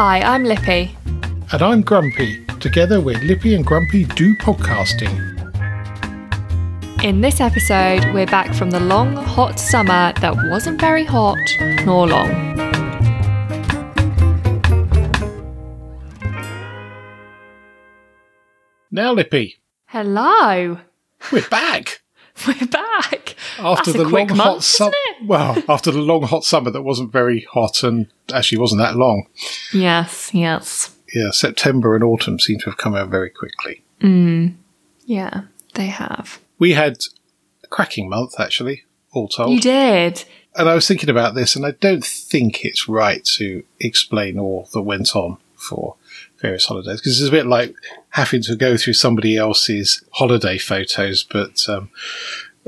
Hi, I'm Lippy. And I'm Grumpy. Together we're Lippy and Grumpy do podcasting. In this episode, we're back from the long, hot summer that wasn't very hot nor long. Now, Lippy, Hello, we're back. we're back. After That's the long quick hot summer. Well, after the long hot summer that wasn't very hot and actually wasn't that long. Yes, yes. Yeah, September and autumn seem to have come out very quickly. Yeah, they have. We had a cracking month, actually, all told. You did. and I was thinking about this, and I don't think it's right to explain all that went on for various holidays because it's a bit like having to go through somebody else's holiday photos, but um,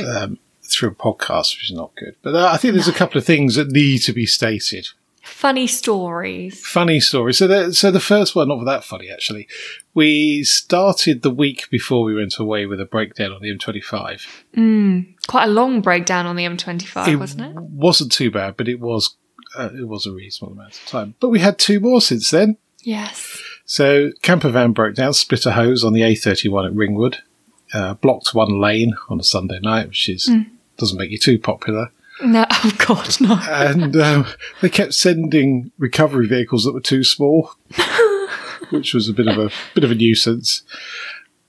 um, through a podcast, which is not good. But uh, I think there's a couple of things that need to be stated. Funny stories. Funny stories. So, the, so the first one, not that funny actually. We started the week before we went away with a breakdown on the M25. Quite a long breakdown on the M25, it wasn't it? wasn't too bad, but it was uh, it was a reasonable amount of time. But we had two more since then. Yes. So camper van broke down, split a hose on the A31 at Ringwood, uh, blocked one lane on a Sunday night, which is doesn't make you too popular. No, oh course not. And um, they kept sending recovery vehicles that were too small, which was a bit of a bit of a nuisance.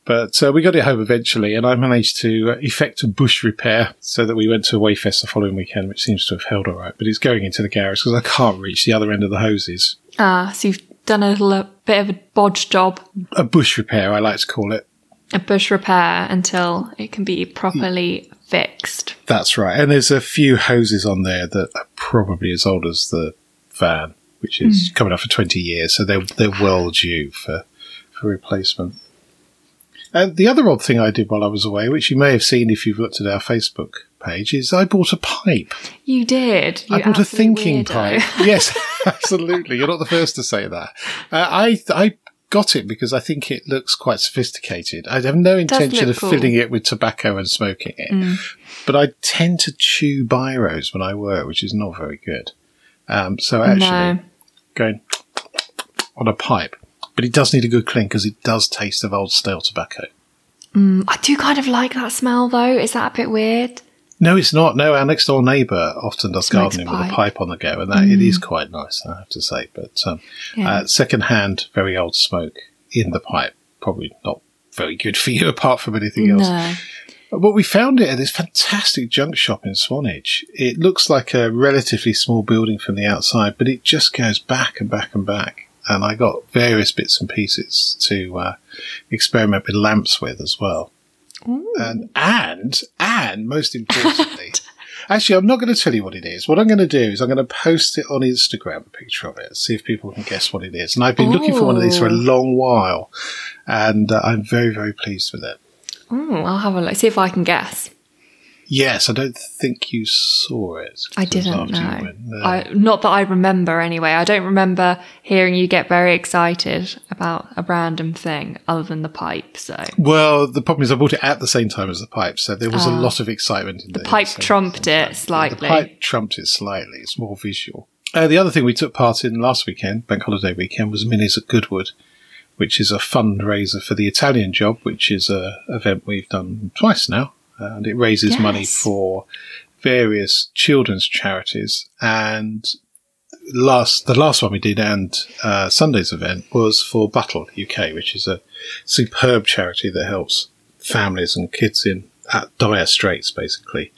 But uh, we got it home eventually, and I managed to uh, effect a bush repair so that we went to a Wayfest the following weekend, which seems to have held all right. But it's going into the garage because I can't reach the other end of the hoses. Ah, so you've done a little uh, bit of a bodge job, A bush repair, I like to call it. a bush repair until it can be properly fixed. That's right. And there's a few hoses on there that are probably as old as the van, which is coming up for 20 years. So they're, they're well due for, for replacement. And the other odd thing I did while I was away, which you may have seen if you've looked at our Facebook page, is I bought a pipe. You did. You I bought a thinking weirdo. pipe. yes, absolutely. You're not the first to say that. Uh, I, I got it because I think it looks quite sophisticated. I have no intention of cool. filling it with tobacco and smoking it, but I tend to chew biros when I work, which is not very good. Um, so actually, No. going on a pipe, but it does need a good clean because it does taste of old stale tobacco. I do kind of like that smell though. Is that a bit weird? No, it's not. No, our next door neighbour often does gardening with a pipe on the go, and that it is quite nice, I have to say. But um, Yeah. uh, second-hand, very old smoke in the pipe, probably not very good for you, apart from anything else. No. But we found it at this fantastic junk shop in Swanage. It looks like a relatively small building from the outside, but it just goes back and back and back. And I got various bits and pieces to uh, experiment with lamps with as well. And and and most importantly, actually, I'm not going to tell you what it is. What I'm going to do is I'm going to post it on Instagram, a picture of it, see if people can guess what it is. And I've been looking for one of these for a long while, and uh, I'm very very pleased with it. Mm, I'll have a look. See if I can guess. Yes, I don't think you saw it. I didn't know. No. I, not that I remember anyway. I don't remember hearing you get very excited about a random thing other than the pipe. So well, the problem is I bought it at the same time as the pipe, so there was a lot of excitement in the the pipe in the same- trumped it slightly. The pipe trumped it slightly. It's more visual. Uh, the other thing we took part in last weekend, Bank Holiday weekend, was Minis at Goodwood, which is a fundraiser for the Italian Job, which is a event we've done twice now, and it raises money for various children's charities. And last the last one we did and uh, Sunday's event was for Buttle UK, which is a superb charity that helps families and kids in at dire straits, basically.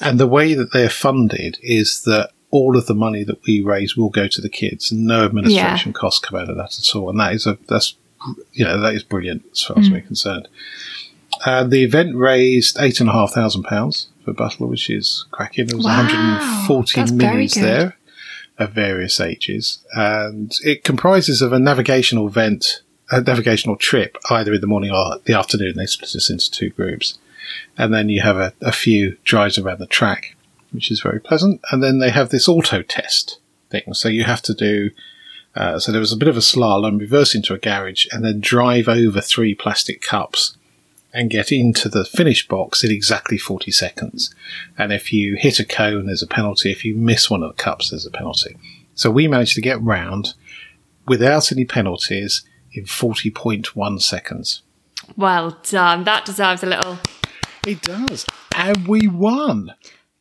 And the way that they're funded is that all of the money that we raise will go to the kids. No administration costs come out of that at all, and that is a that's you know that is brilliant as far as we're concerned. Uh, the event raised eight and a half thousand pounds for Buttle, which is cracking. There was Wow, 140 minis there of various ages, and it comprises of a navigational event, a navigational trip, either in the morning or the afternoon. They split us into two groups, and then you have a, a few drives around the track, which is very pleasant. And then they have this auto test thing, so you have to do. Uh, so there was a bit of a slalom, reverse into a garage, and then drive over three plastic cups and get into the finish box in exactly 40 seconds. And if you hit a cone, there's a penalty. If you miss one of the cups, there's a penalty. So we managed to get round, without any penalties in 40.1 seconds. Well done. That deserves a little. It does. And we won.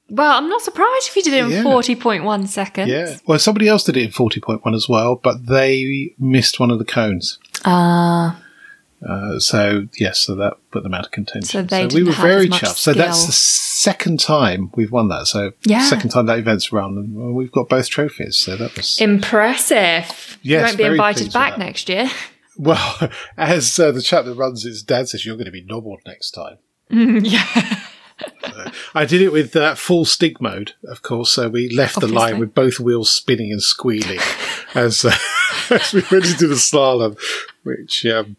Well, I'm not surprised if you did it in Yeah. 40.1 seconds. Yeah. Well, somebody else did it in 40.1 as well, but they missed one of the cones. Ah, Uh, so, yes, so that put them out of contention. So they we were very as much chuffed. So that's the second time we've won that. So, Yeah. second time that event's run, and well, we've got both trophies. So that was. impressive. you Yes, won't be invited back next year. Well, as uh, the chap that runs his dad says, you're going to be nobbled next time. yeah. I did it with uh, full stig mode, of course. So we left the line with both wheels spinning and squealing as, uh, as we went into the slalom, which um,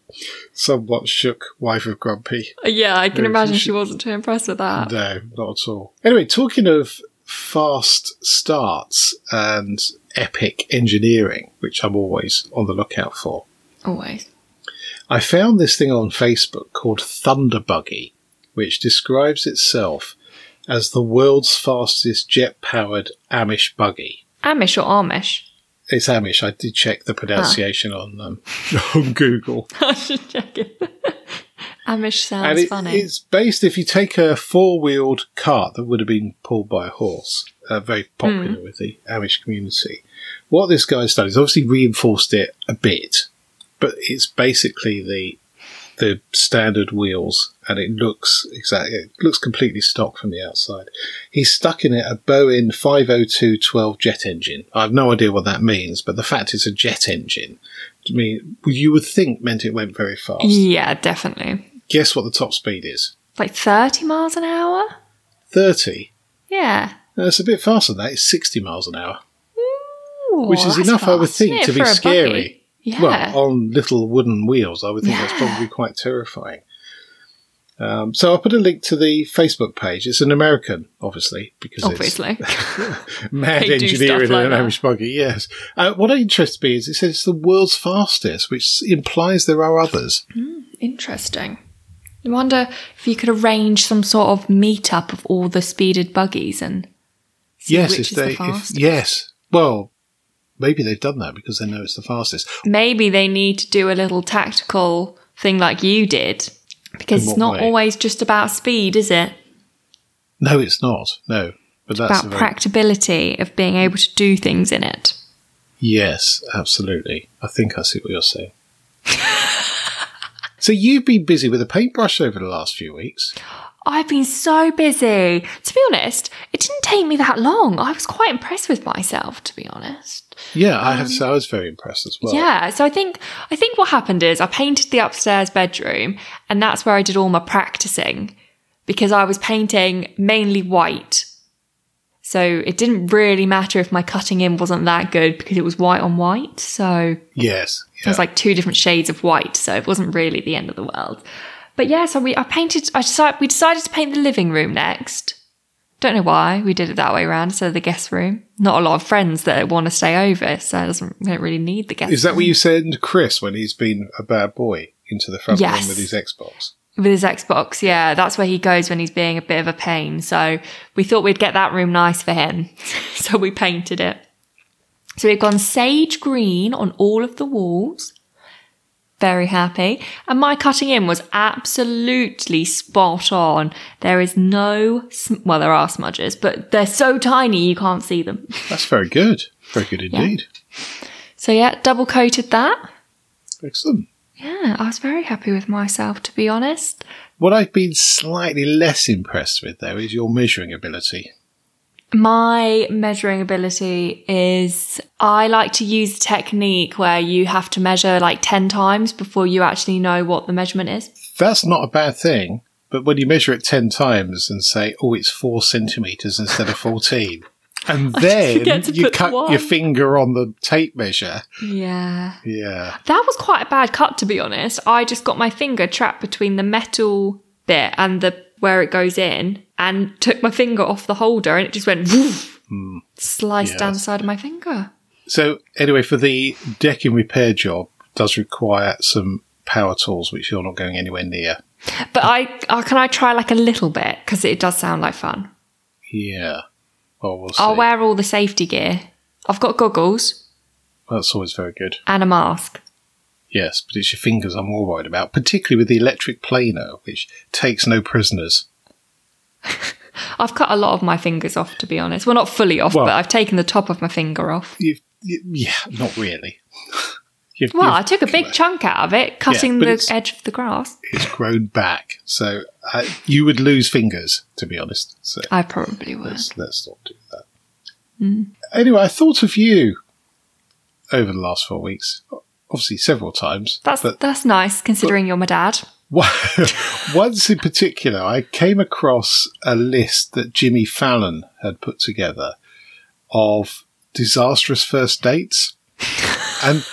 somewhat shook wife of Grumpy. Yeah, I can imagine she- she wasn't too impressed with that. No, not at all. Anyway, talking of fast starts and epic engineering, which I'm always on the lookout for, Always. I found this thing on Facebook called Thunder Buggy, which describes itself as the world's fastest jet powered Amish buggy. Amish or Amish? It's Amish. I did check the pronunciation on um, on Google. I should check it. Amish sounds and it- funny. it's based if you take a four wheeled cart that would have been pulled by a horse, uh, very popular Hmm. with the Amish community. What this guy's done is obviously reinforced it a bit, but it's basically the the standard wheels, and it looks exactly it looks completely stock from the outside. He's stuck in it a Boeing 50212 jet engine. I have no idea what that means, but the fact it's a jet engine, I mean, you would think meant it went very fast. yeah, definitely. Guess what the top speed is? Like 30 miles an hour? 30. Yeah. No, it's a bit faster than that. It's 60 miles an hour, Ooh, which is enough, I would think, to be scary. buggy? Yeah. Well, on little wooden wheels, I would think that's probably quite terrifying. Um, so I'll put a link to the Facebook page. It's an American, obviously, because Obviously. it's mad engineering stuff like an. Amish buggy. Yes. Uh, what interests me is it says it's the world's fastest, which implies there are others. Interesting. I wonder if you could arrange some sort of meetup of all the speeded buggies and yes, which if is they, the if, yes. Well, maybe they've done that because they know it's the fastest. Maybe they need to do a little tactical thing like you did. Because it's not way? always just about speed, is it? No, it's not. No, but that's about very, practicability of being able to do things in it. yes, absolutely. I think I see what you're saying. so you've been busy with a paintbrush over the last few weeks. I've been so busy. To be honest, it didn't take me that long. I was quite impressed with myself, to be honest. Yeah, I have to say I was very impressed as well. Um, Yeah, so I think I think what happened is I painted the upstairs bedroom and that's where I did all my practicing because I was painting mainly white. So it didn't really matter if my cutting in wasn't that good because it was white on white. So Yes. it Yeah. was like two different shades of white, so it wasn't really the end of the world. But yeah, so we I painted. I decided we decided to paint the living room next. Don't know why we did it that way around instead of the guest room. Not a lot of friends that want to stay over, so it doesn't we don't really need the guest. Is that room. what you send Chris when he's been a bad boy into the front room with his Xbox? with his Xbox? Yeah, that's where he goes when he's being a bit of a pain. So we thought we'd get that room nice for him, so we painted it. So we've gone sage green on all of the walls. Very happy. And my cutting in was absolutely spot on. There is no, sm- well, there are smudges, but they're so tiny you can't see them. That's very good. Very good indeed. So yeah, double coated that. Excellent. Yeah, I was very happy with myself, to be honest. What I've been slightly less impressed with, though, is your measuring ability. My measuring ability is I like to use the technique where you have to measure like 10 times before you actually know what the measurement is. That's not a bad thing, but when you measure it 10 times and say, oh, it's four centimetres instead of 14, and then you put the cut your finger on the tape measure. Yeah. Yeah. That was quite a bad cut, to be honest. I just got my finger trapped between the metal bit and the where it goes in and took my finger off the holder and it just went woof, sliced down the side of my finger. So, anyway, for the decking repair job, does require some power tools, which you're not going anywhere near. But I, uh, can I try like a little bit? Because it does sound like fun. Yeah. Well, we'll see. I'll wear all the safety gear. I've got goggles. That's always very good. and a mask. Yes, but it's your fingers I'm more worried about, particularly with the electric planer, which takes no prisoners. I've cut a lot of my fingers off, to be honest. Well, not fully off, Well- but I've taken the top of my finger off. You've, you, yeah, not really. You've, Well, you've- I took a big chunk out of it, cutting but the edge of the grass. it's grown back, so uh, you would lose fingers, to be honest. So I probably would. let's let's not do that. Anyway, I thought of you over the last four weeks. Obviously, several times. That's but that's nice, considering you're my dad. Once in particular, I came across a list that Jimmy Fallon had put together of disastrous first dates. and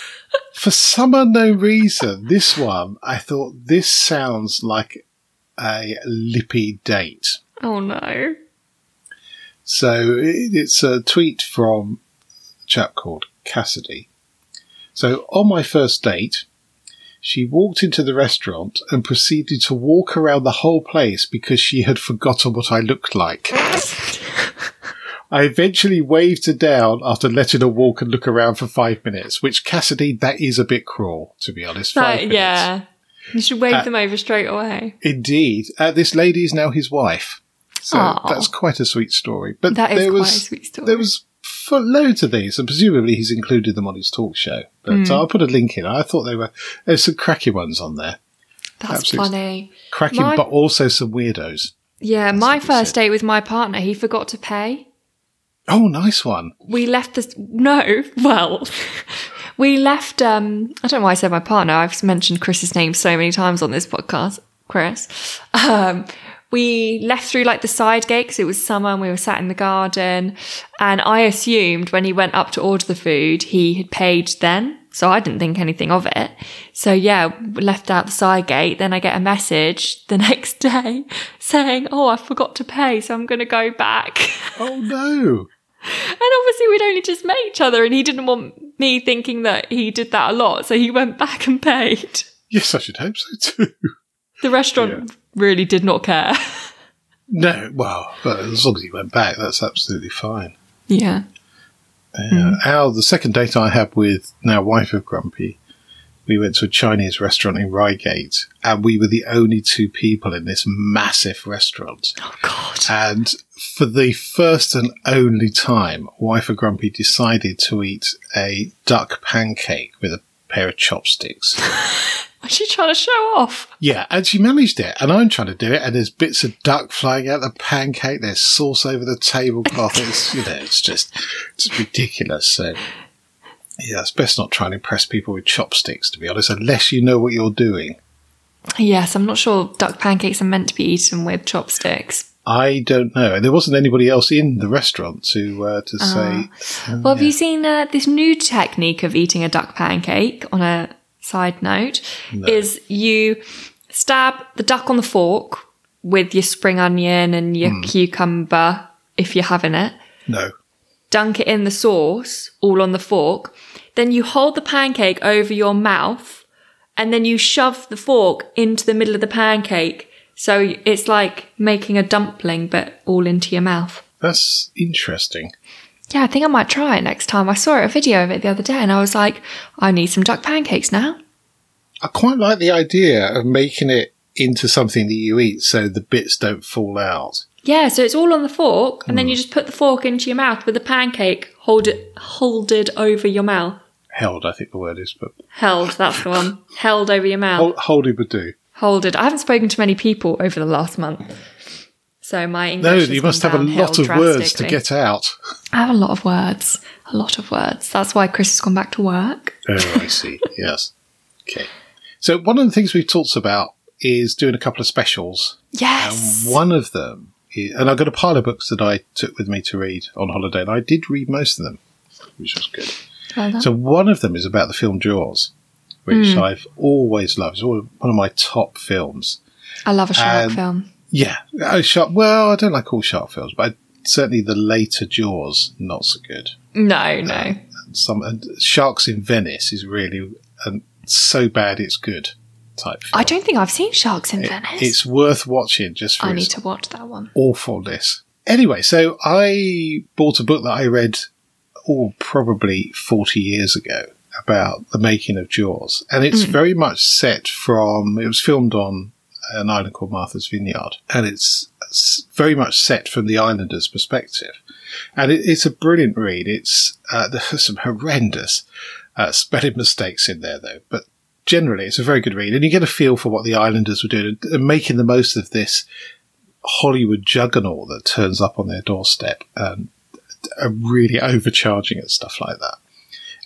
for some unknown reason, this one, I thought this sounds like a lippy date. Oh no. So it's a tweet from a chap called Cassidy. So on my first date, she walked into the restaurant and proceeded to walk around the whole place because she had forgotten what I looked like. I eventually waved her down after letting her walk and look around for five minutes, which Cassidy, that is a bit cruel, to be honest. Five That- minutes. yeah. You should wave Uh, them over straight away. Indeed. Uh, this lady is now his wife. So Aw. that's quite a sweet story. But That is there quite was, a sweet story. There was for loads of these, and presumably he's included them on his talk show. But Hmm. I'll put a link in. I thought they were there's some cracky ones on there, That's funny. cracking, My- but also some weirdos. Yeah, my first date with my partner, he forgot to pay. Oh, nice one. We left this. No, well, we left. Um, I don't know why I said my partner. I've mentioned Chris's name so many times on this podcast. Chris. Um, we left through like the side gate because it was summer and we were sat in the garden. And I assumed when he went up to order the food, he had paid then. So I didn't think anything of it. So yeah, left out the side gate. Then I get a message the next day saying, Oh, I forgot to pay. So I'm going to go back. Oh no. And obviously, we'd only just met each other, and he didn't want me thinking that he did that a lot. So he went back and paid. Yes, I should hope so too. The restaurant really did not care. No, well, but as long as he went back, that's absolutely fine. Yeah. Yeah. Our the second date I had with now wife of Grumpy, we went to a Chinese restaurant in Reigate, and we were the only two people in this massive restaurant. Oh, God. And for the first and only time, wife of Grumpy decided to eat a duck pancake with a pair of chopsticks. Was she trying to show off? Yeah, and she managed it, and I'm trying to do it, and there's bits of duck flying out the pancake. There's sauce over the tablecloth. It's you know, it's just it's ridiculous. So yeah, it's best not trying to impress people with chopsticks, to be honest, unless you know what you're doing. Yes, I'm not sure duck pancakes are meant to be eaten with chopsticks. I don't know, and there wasn't anybody else in the restaurant to uh, to say. "Oh, Well, have you seen uh, this new technique of eating a duck pancake? On a side note, is you stab the duck on the fork with your spring onion and your hmm. cucumber if you're having it. No, dunk it in the sauce all on the fork. Then you hold the pancake over your mouth and then you shove the fork into the middle of the pancake. So it's like making a dumpling, but all into your mouth. that's interesting. Yeah, I think I might try it next time. I saw a video of it the other day and I was like, I need some duck pancakes now. I quite like the idea of making it into something that you eat, so the bits don't fall out. Yeah, so it's all on the fork and then hmm. you just put the fork into your mouth with the pancake, hold it, hold it over your mouth. Held, I think the word is, but Held, that's the one. Held over your mouth. hold, hold it would do. Hold it. I haven't spoken to many people over the last month. So my English No, has you must have a lot of words to get out. I have a lot of words. A lot of words. That's why Chris has gone back to work. Oh, I see. yes. Okay. So one of the things we've talked about is doing a couple of specials. Yes. And one of them, is, and I've got a pile of books that I took with me to read on holiday, and I did read most of them, which was good. Well. So one of them is about the film Jaws, which Hmm. I've always loved. It's one of my top films. I love a shark and- film. Yeah, oh. Well, I don't like all shark films, but certainly the later Jaws not so good. No, um, no. Some and Sharks in Venice is really and so bad it's good type. Film. I don't think I've seen Sharks in It- Venice. It's worth watching just for I need to watch that one. awfulness. Anyway, so I bought a book that I read oh, probably 40 years ago about the making of Jaws. And it's hmm. very much set from, it was filmed on an island called Martha's Vineyard. And it's very much set from the islanders' perspective. And it, it's a brilliant read. It's, uh, there's some horrendous uh, spelling mistakes in there though, but generally it's a very good read. And you get a feel for what the islanders were doing and, and making the most of this Hollywood juggernaut that turns up on their doorstep and are really overcharging at stuff like that.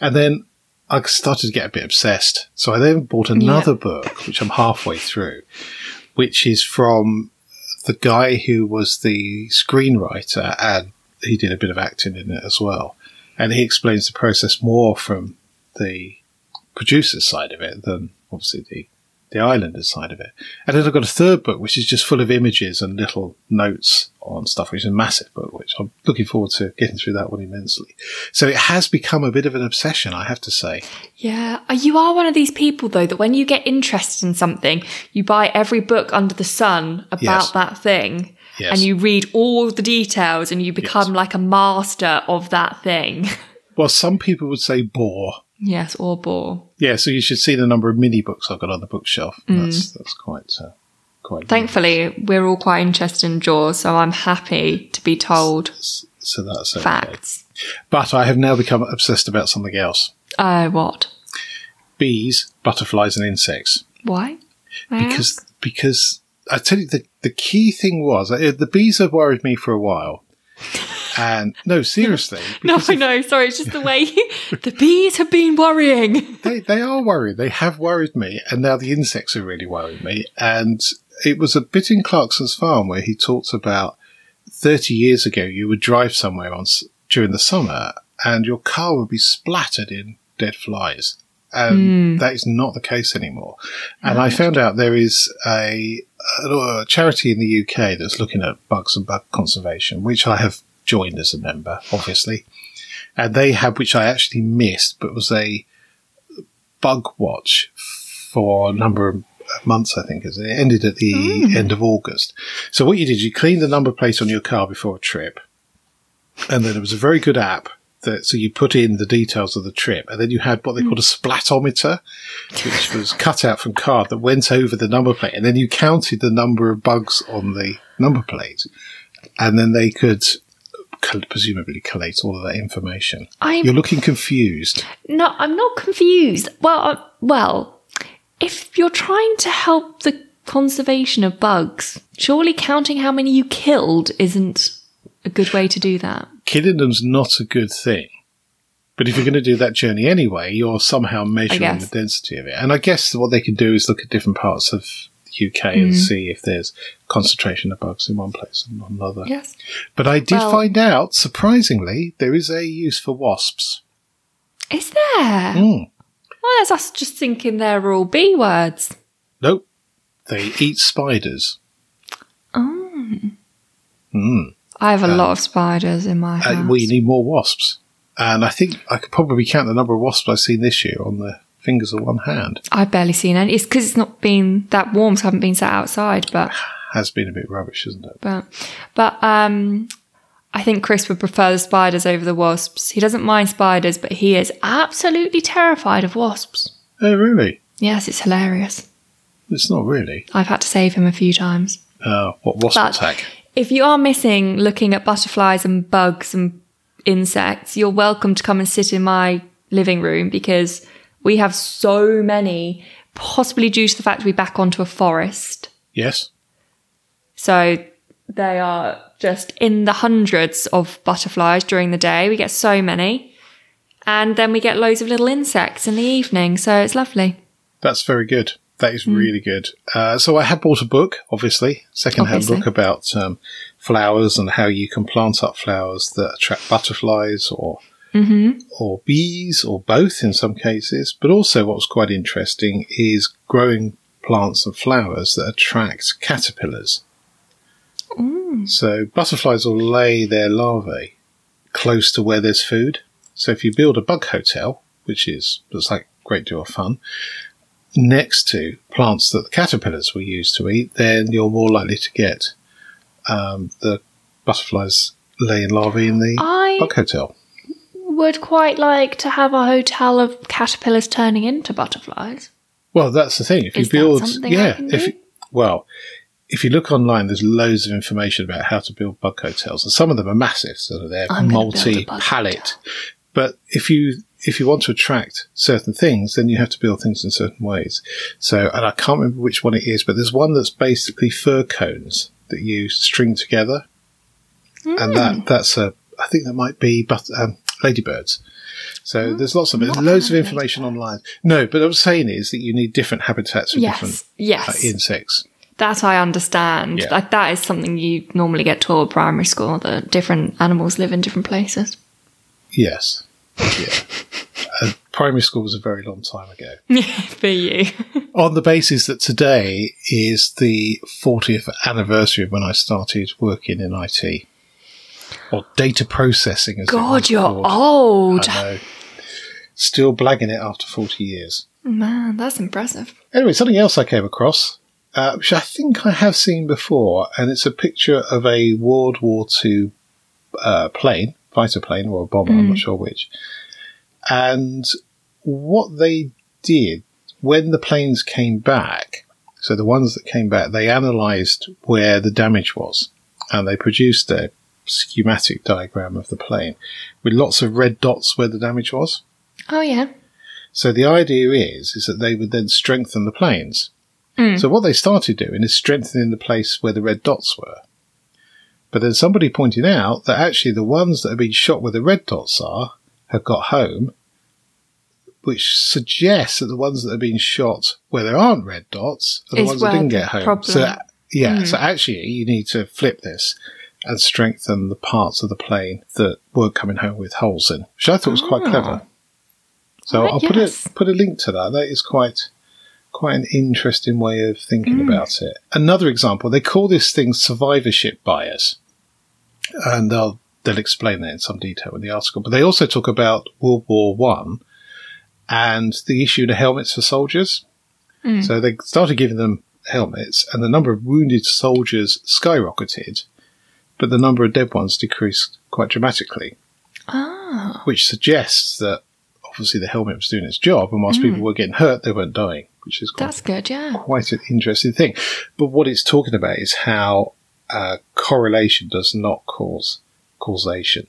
And then I started to get a bit obsessed. So I then bought another book, which I'm halfway through, which is from the guy who was the screenwriter and he did a bit of acting in it as well. And he explains the process more from the producer's side of it than obviously the the Islanders side of it. And then I've got a third book, which is just full of images and little notes on stuff, which is a massive book, which I'm looking forward to getting through that one immensely. So it has become a bit of an obsession, I have to say. Yeah, Uh, you are one of these people though that when you get interested in something, you buy every book under the sun about Yes. that thing. Yes. And you read all the details and you become like a master of that thing. Well, some people would say bore. Yes, or bore. Yeah, so you should see the number of mini books I've got on the bookshelf. That's that's quite uh, quite. Thankfully, we're all quite interested in Jaws, so I'm happy to be told So that's okay. facts. But I have now become obsessed about something else: Oh, what? bees, butterflies, and insects. Why? I because ask? because I tell you the the key thing was uh, the bees have worried me for a while, and no, seriously, No, I know. Sorry, it's just the way the bees have been worrying. they they are worried. They have worried me, and now the insects are really worrying me. And it was a bit in Clarkson's farm where he talks about thirty years ago you would drive somewhere on during the summer, and your car would be splattered in dead flies. And that is not the case anymore. And I found out there is a, a charity in the UK that's looking at bugs and bug conservation, which I have joined as a member, obviously. And they have, which I actually missed, but was a bug watch for a number of months, I think. As it ended at the hmm. end of August. So what you did, you cleaned the number plate on your car before a trip. And then it was a very good app that, so you put in the details of the trip and then you had what they called a splatometer, which was cut out from card that went over the number plate and then you counted the number of bugs on the number plate and then they could presumably collate all of that information. I'm You're looking confused. no, I'm not confused. Well, uh, well, if you're trying to help the conservation of bugs, surely counting how many you killed isn't a good way to do that. Them's not a good thing. But if you're going to do that journey anyway, you're somehow measuring the density of it. And I guess what they can do is look at different parts of the UK Mm. and see if there's concentration of bugs in one place and not another. Yes. But I did Well- find out, surprisingly, there is a use for wasps. Is there? Mm. Well, that's us just thinking they're all B words. Nope. They eat spiders. Oh. Mm. I have a lot of spiders in my house. Uh, well, you need more wasps. And I think I could probably count the number of wasps I've seen this year on the fingers of one hand. I've barely seen any. It's because it's not been that warm, so I haven't been sat outside. But Has been a bit rubbish, isn't it? but but um, I think Chris would prefer the spiders over the wasps. He doesn't mind spiders, but he is absolutely terrified of wasps. Oh, really? Yes, it's hilarious. It's not really. I've had to save him a few times. Uh, what wasp But- attack? If you are missing looking at butterflies and bugs and insects, you're welcome to come and sit in my living room because we have so many, possibly due to the fact we back onto a forest. Yes. So they are just in the hundreds of butterflies during the day. We get so many. And then we get loads of little insects in the evening. So it's lovely. That's very good. That is really good. Uh, so I have bought a book, obviously, second-hand Obviously. book about um, flowers and how you can plant up flowers that attract butterflies or Mm-hmm. or bees or both in some cases. But also, what's quite interesting is growing plants and flowers that attract caterpillars. So butterflies will lay their larvae close to where there's food. So if you build a bug hotel, which is looks like a great deal of fun, next to plants that the caterpillars will use to eat, then you're more likely to get um, the butterflies laying larvae in the I bug hotel. would quite like to have a hotel of caterpillars turning into butterflies. Well, that's the thing. If you Is that build, yeah, if do? well, if you look online, there's loads of information about how to build bug hotels, and some of them are massive, so they're I'm gonna build a multi bug pallet. But if you if you want to attract certain things, then you have to build things in certain ways. So, and I can't remember which one it is, but there's one that's basically fir cones that you string together, and Hmm. that that's a I think that might be but um, ladybirds. So there's lots of there's loads of information online. No, but what I'm saying is that you need different habitats for different Yes, uh, insects. That's I understand. Yeah. Like that is something you normally get taught at primary school that different animals live in different places. Yes. Yeah. primary school was a very long time ago. For you. On the basis that today is the 40th anniversary of when I started working in IT. Or data processing, as it God, you're called. old. Still blagging it after 40 years. Man, that's impressive. Anyway, something else I came across, uh, which I think I have seen before, and it's a picture of a World War II uh, plane, fighter plane or a bomber, I'm not sure which. And what they did when the planes came back, so the ones that came back, they analysed where the damage was, and they produced a schematic diagram of the plane with lots of red dots where the damage was. Oh yeah. So the idea is is that they would then strengthen the planes. Mm. So what they started doing is strengthening the place where the red dots were. But then somebody pointed out that actually the ones that have been shot where the red dots are have got home, which suggests that the ones that have been shot where there aren't red dots are the Is ones that didn't get home. problem- So yeah, so actually you need to flip this and strengthen the parts of the plane that weren't coming home with holes in, which I thought was quite Ah. clever. So Right, I'll put yes. a put a link to that. That is quite quite an interesting way of thinking Mm. about it. Another example, they call this thing survivorship bias, and they'll they'll explain that in some detail in the article. But they also talk about World War One and the issue of helmets for soldiers. Mm. So they started giving them helmets, and the number of wounded soldiers skyrocketed, but the number of dead ones decreased quite dramatically Ah. which suggests that obviously the helmet was doing its job, and whilst people were getting hurt, they weren't dying, which is quite, That's good, yeah. quite an interesting thing. But what it's talking about is how uh, correlation does not cause causation,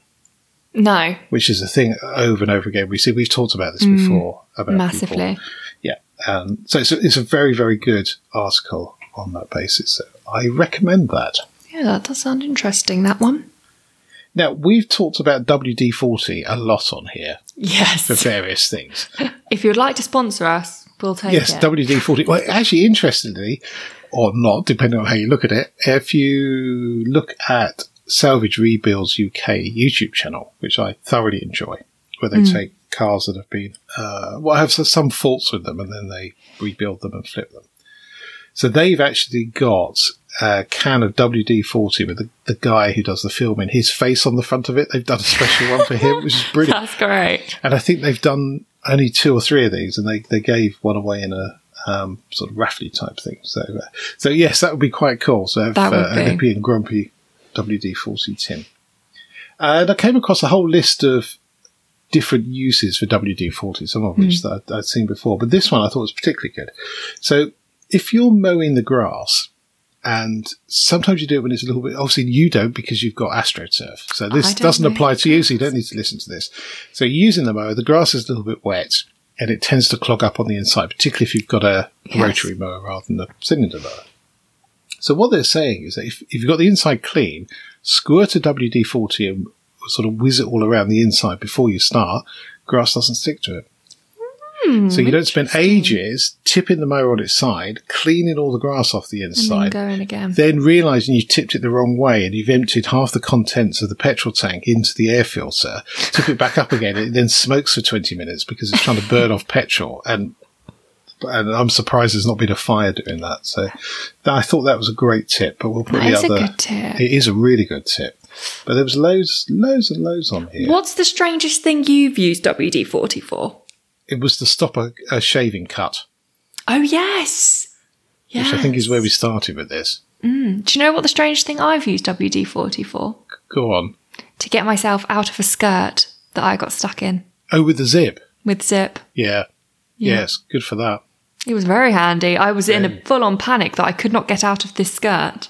No, which is a thing over and over again. We see we've talked about this before about people. massively. Yeah, um, so it's a, it's a very very good article on that basis. So I recommend that. Yeah, that does sound interesting, that one. Now we've talked about WD forty a lot on here Yes. for various things. if you'd like to sponsor us, we'll take Yes, it. WD forty. Well, actually, interestingly, or not, depending on how you look at it, if you look at Salvage Rebuilds UK YouTube channel, which I thoroughly enjoy, where they take cars that have been uh, well have some faults with them, and then they rebuild them and flip them. So they've actually got a can of WD forty with the, the guy who does the filming, his face on the front of it. They've done a special one for him, which is brilliant. That's great. And I think they've done only two or three of these, and they, they gave one away in a um, sort of raffly type thing. So, uh, so yes, that would be quite cool. So have That would uh, be. a and Grumpy WD forty tin. And I came across a whole list of different uses for WD forty, some of which that I'd, I'd seen before, but this one I thought was particularly good. So, if you're mowing the grass. And sometimes you do it when it's a little bit. Obviously, you don't because you've got AstroTurf. So this doesn't apply to you. So you don't need to listen to this. So using the mower, the grass is a little bit wet and it tends to clog up on the inside, particularly if you've got a Yes. rotary mower rather than a cylinder mower. So what they're saying is that if, if you've got the inside clean, squirt a WD-40 and sort of whiz it all around the inside before you start, grass doesn't stick to it. Hmm, so you don't spend ages tipping the mower on its side, cleaning all the grass off the And then inside, going again. then realizing you tipped it the wrong way and you've emptied half the contents of the petrol tank into the air filter, tip it back up again, it then smokes for 20 minutes because it's trying to burn off petrol. And, and I'm surprised there's not been a fire doing that. So I thought that was a great tip, but we'll put That the is a other. good tip. It is a really good tip. But there was loads, loads and loads on here. What's the strangest thing you've used WD 40 for? It was to stop a, a shaving cut, Oh, yes. Yes. which I think is where we started with this. Mm. Do you know what the strangest thing I've used WD 40 for? Go on. To get myself out of a skirt that I got stuck in Oh, with the zip. with zip. Yeah. Yeah. Yes, good for that. It was very handy. I was in a full on panic that I could not get out of this skirt.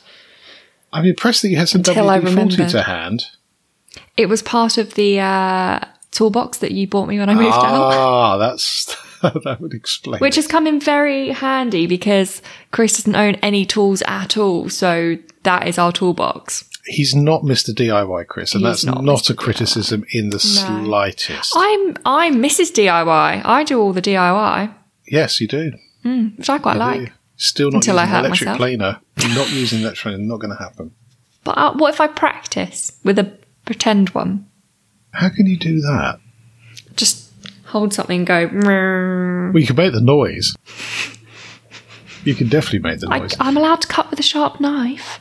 I'm impressed that you had some Until I WD-40 to hand. It was part of the uh, toolbox that you bought me when I moved out, Ah, that's that would explain. which it. has come in very handy because Chris doesn't own any tools at all. So that is our toolbox. he's not Mr. DIY, Chris, and He's that's not not, a criticism in the slightest. I'm I'm Mrs. DIY. I do all the DIY, yes, you do. which I quite like. Still not Until I hurt electric myself. planer. Not using electric planer. Not going to happen. But uh, what if I practice with a pretend one? How can you do that? Just hold something and go. Well, you can make the noise. You can definitely make the I, noise. I'm allowed to cut with a sharp knife.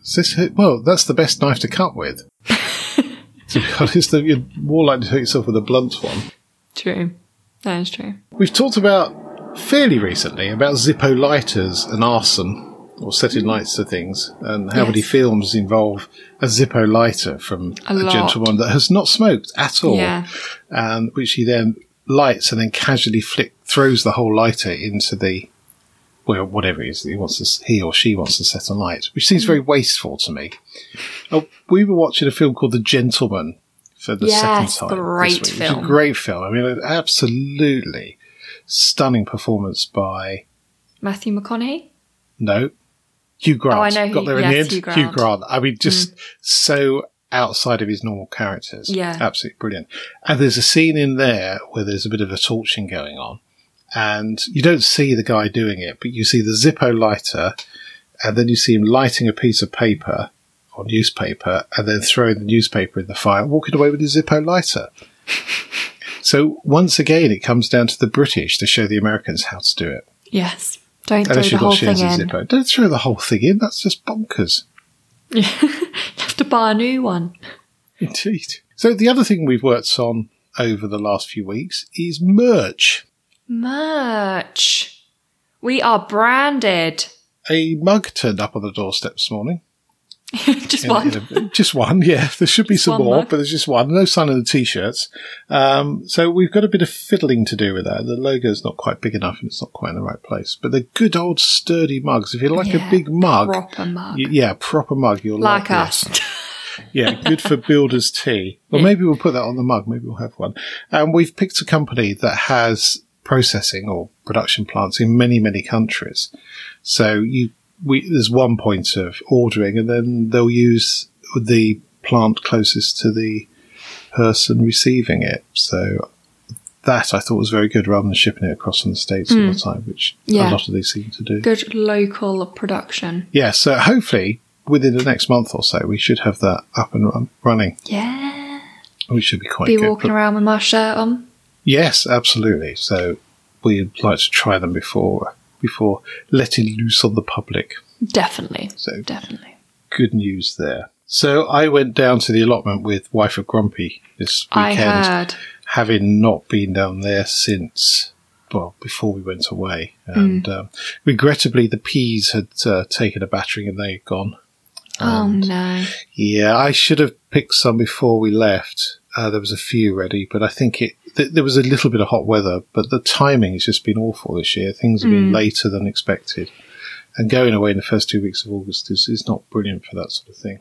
Is this- well, that's the best knife to cut with. to be honest, you're more likely to hurt yourself with a blunt one. True. That is true. We've talked about fairly recently about Zippo lighters and arson, or setting mm. lights to things, and how Yes. many films involve a Zippo lighter from A a, gentleman that has not smoked at all, Yeah. and which he then lights and then casually flick throws the whole lighter into the well, whatever it is that he wants to, he or she wants to set alight, which seems mm. very wasteful to me. Oh, we were watching a film called The Gentlemen for the Yes, second time. great this week, which is film. a great film. I mean, an absolutely stunning performance by Matthew McConaughey. no Hugh Grant. Oh, I know who- Got there in yes, the end. Hugh Grant. Mm. Grant. I mean, just so outside of his normal characters. Yeah. absolutely brilliant. And there's a scene in there where there's a bit of a torching going on, and you don't see the guy doing it, but you see the Zippo lighter, and then you see him lighting a piece of paper or newspaper, and then throwing the newspaper in the fire, walking away with a Zippo lighter. So once again, it comes down to the British to show the Americans how to do it. Yes. Don't throw the whole thing in. Zippo. Don't throw the whole thing in. That's just bonkers. You have to buy a new one. Indeed. So the other thing we've worked on over the last few weeks is merch. Merch. We are branded. A mug turned up on the doorstep this morning. Just In- one. in a- just one, yeah. There should be Just some more, mug. but there's just one. No sign of the t-shirts. Um, so we've got a bit of fiddling to do with that. The logo's not quite big enough and it's not quite in the right place. But they're good old sturdy mugs. If you like Yeah, a big mug, Proper mug. yeah, proper mug, you'll like, like us. Yeah, good for builder's tea. Well, maybe we'll put that on the mug. Maybe we'll have one. And we've picked a company that has processing or production plants in many, many countries. So you, we, there's one point of ordering and then they'll use the plant closest to the person receiving it. So that I thought was very good rather than shipping it across from the States all the hmm. time, which Yeah. a lot of these seem to do. Good local production. Yeah, so hopefully within the next month or so, we should have that up and run, running, Yeah. We should be quite Be good. walking around with my shirt on. yes, absolutely. So we'd like to try them before before letting loose on the public. Definitely. So Definitely. good news there. So I went down to the allotment with Wife of Grumpy this I weekend, heard. having not been down there since well before we went away, and Mm. um, regrettably the peas had uh, taken a battering and they had gone. Oh no. Yeah, I should have picked some before we left. Uh, there was a few ready, but I think it th- there was a little bit of hot weather, but the timing has just been awful this year. Things have been later than expected, and going away in the first two weeks of August is, is not brilliant for that sort of thing.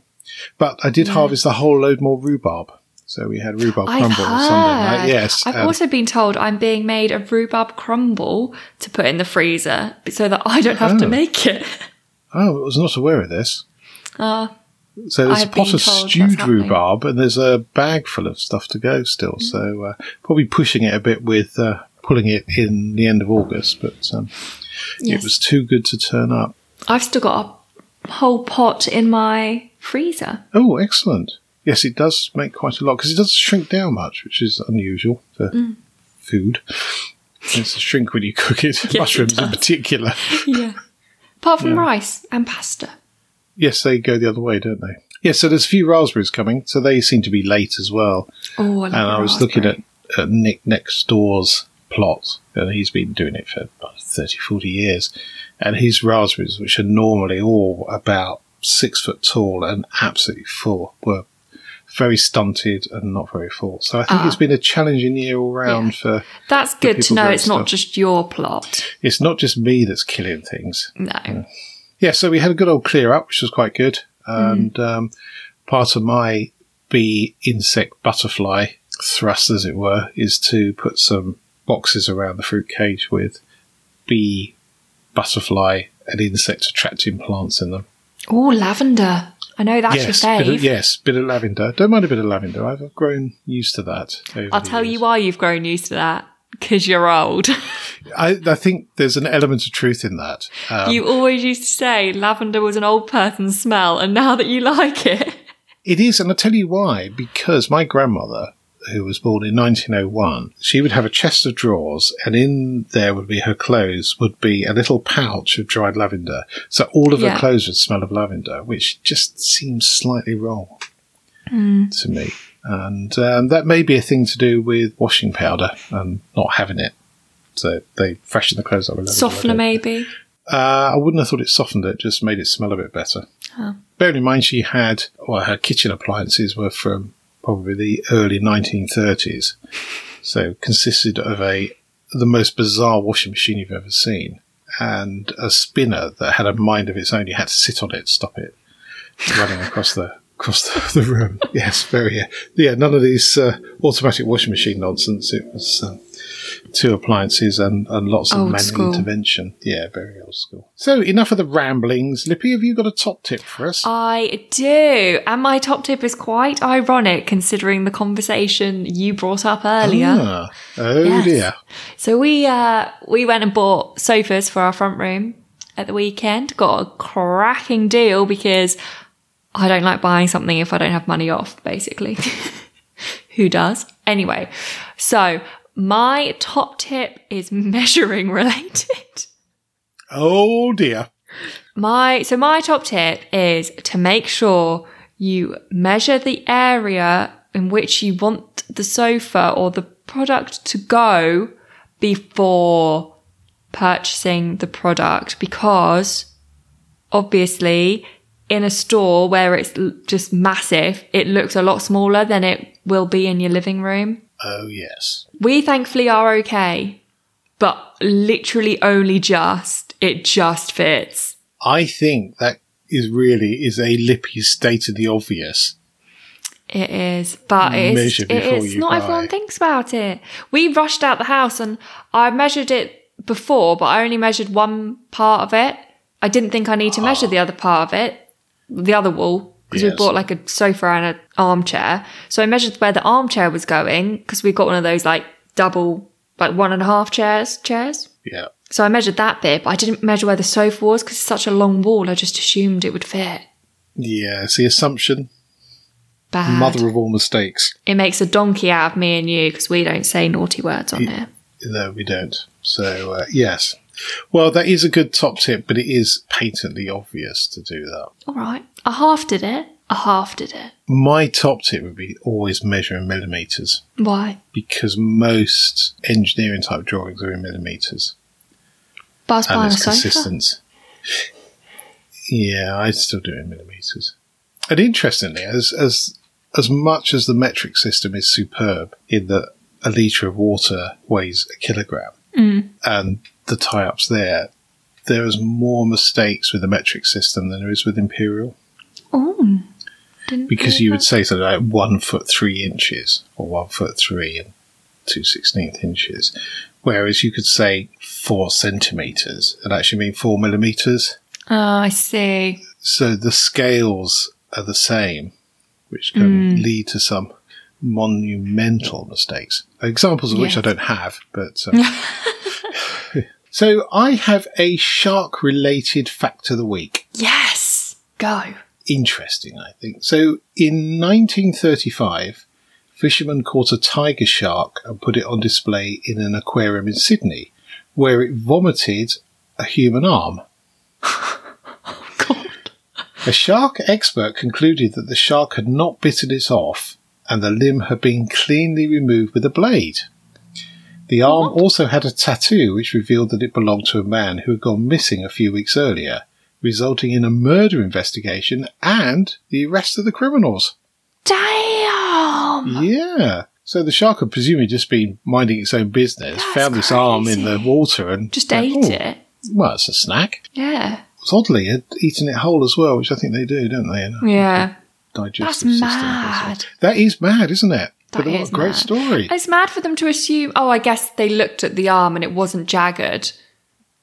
But I did harvest a whole load more rhubarb, so we had rhubarb I've crumble on Sunday night. Yes, I've and- also been told I'm being made a rhubarb crumble to put in the freezer so that I don't have to Oh. make it. oh, I was not aware of this. Uh, So there's a pot of stewed rhubarb, and there's a bag full of stuff to go still. So uh, probably pushing it a bit with uh, pulling it in the end of August, but um, Yes. it was too good to turn up. I've still got a whole pot in my freezer. Oh, excellent! Yes, it does make quite a lot because it doesn't shrink down much, which is unusual for Mm. food. It's a shrink when you cook it, it mushrooms in particular. Yeah. Apart from rice and pasta. Yes, they go the other way, don't they? Yes, so there's a few raspberries coming, so they seem to be late as well. Oh, I and I was looking at, at Nick next door's plot, and he's been doing it for about 30, 40 years. And his raspberries, which are normally all about six foot tall and absolutely full, were very stunted and not very full. So I think Ah. it's been a challenging year all round for. That's good to know it's not just your plot. It's not just me that's killing things. No. Yeah, so we had a good old clear up, which was quite good. Mm. And um, part of my bee insect butterfly thrust, as it were, is to put some boxes around the fruit cage with bee, butterfly, and insect attracting plants in them. Oh, lavender. I know that's yes, your bit of, yes, bit of lavender. Don't mind a bit of lavender. I've grown used to that. I'll tell you why you've grown used to that. Because you're old. I, I think there's an element of truth in that. Um, you always used to say lavender was an old person's smell, and now that you like it. It is, and I'll tell you why. Because my grandmother, who was born in 1901, she would have a chest of drawers, and in there would be her clothes, would be a little pouch of dried lavender. So all of Yeah. her clothes would smell of lavender, which just seems slightly wrong Hmm. to me. And um, that may be a thing to do with washing powder and not having it. So they freshen the clothes up with lavender. Softener, maybe. uh, I wouldn't have thought it softened it, just made it smell a bit better. Bearing in mind she had, well, her kitchen appliances were from probably the early 1930s. So consisted of a, the most bizarre washing machine you've ever seen and a spinner that had a mind of its own. You had to sit on it, to stop it running across the, across the, the room. Yes, very, yeah, none of these, uh, automatic washing machine nonsense. It was, um, two appliances and, and lots of Old manual school. intervention. Yeah, very old school. So enough of the ramblings. Lippy, have you got a top tip for us? I do. And my top tip is quite ironic considering the conversation you brought up earlier. Ah, oh Yes. dear. So we uh we went and bought sofas for our front room at the weekend. Got a cracking deal because I don't like buying something if I don't have money off, basically. Who does? Anyway, so my top tip is measuring related. Oh dear. My so my top tip is to make sure you measure the area in which you want the sofa or the product to go before purchasing the product because obviously in a store where it's just massive it looks a lot smaller than it will be in your living room. Oh yes. We thankfully are okay, but literally only just it just fits. I think that is really is a Lippy state of the obvious. It is, but it is, Measure it before is you not buy. everyone thinks about it. We rushed out the house and I measured it before, but I only measured one part of it. I didn't think I need to measure ah. the other part of it, the other wall, because we bought like a sofa and an armchair. So I measured where the armchair was going because we got one of those like double, like one and a half chairs, chairs. Yeah. So I measured that bit, but I didn't measure where the sofa was because it's such a long wall. I just assumed it would fit. Yeah, it's the assumption. Bad. Mother of all mistakes. It makes a donkey out of me and you because we don't say naughty words on here. No, we don't. So, uh, yes. Well, that is a good top tip, but it is patently obvious to do that. All right. I half did it. I half did it. My top tip would be always measure in millimetres Why? because most engineering type drawings are in millimetres But I was and it's sofa. Yeah, I still do it in millimetres. And interestingly, as as as much as the metric system is superb in that a litre of water weighs a kilogram Mm. and the tie ups there, there is more mistakes with the metric system than there is with imperial. Oh. Didn't Because you would say something like one foot three inches or one foot three and two sixteenth inches. Whereas you could say four centimetres and actually mean four millimetres. Oh, I see. So the scales are the same, which can lead to some monumental mistakes. Examples of which I don't have, but. Um, so I have a shark related fact of the week. Yes. Go. Interesting, I think. So in 1935, fishermen caught a tiger shark and put it on display in an aquarium in Sydney, where it vomited a human arm. God. A shark expert concluded that the shark had not bitten it off and the limb had been cleanly removed with a blade. The arm also had a tattoo which revealed that it belonged to a man who had gone missing a few weeks earlier, resulting in a murder investigation and the arrest of the criminals. Damn. Yeah. So the shark had presumably just been minding its own business, That's found this arm in the water and Just went, ate "Oh, it. Well, it's a snack. Yeah. It's oddly had eaten it whole as well, which I think they do, don't they? Yeah. digestive That's system. mad. That is mad, isn't it? That but is a great mad. story. It's mad for them to assume. Oh, I guess they looked at the arm and it wasn't jagged.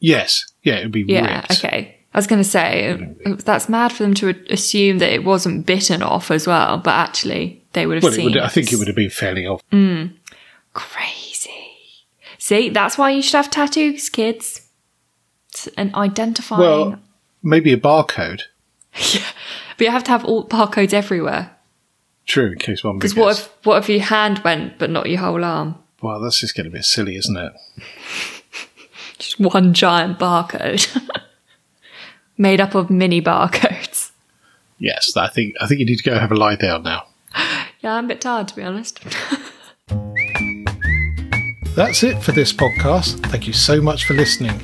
Yes. Yeah, it'd be Yeah. ripped. Okay. I was going to say that's mad for them to assume that it wasn't bitten off as well, but actually they would have Well, it seen. would, I think it would have been fairly off. Mm. crazy. See, that's why you should have tattoos, kids. It's an identifying. Well, maybe a barcode. Yeah, but you have to have all barcodes everywhere. True, in case one. Because Because what if what if your hand went but not your whole arm? Well, that's just getting a bit silly, isn't it? Just one giant barcode made up of mini barcodes. Yes, I think I think you need to go have a lie down now. Yeah, I'm a bit tired to be honest. That's it for this podcast. Thank you so much for listening.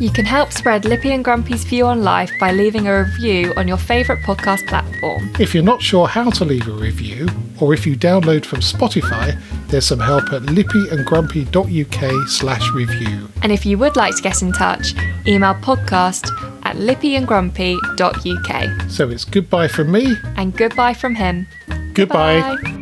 You can help spread Lippy and Grumpy's view on life by leaving a review on your favourite podcast platform. If you're not sure how to leave a review, or if you download from Spotify, there's some help at lippyandgrumpy.uk slash review. And if you would like to get in touch, email podcast at lippyandgrumpy.uk. So it's goodbye from me. And goodbye from him. Goodbye. Bye.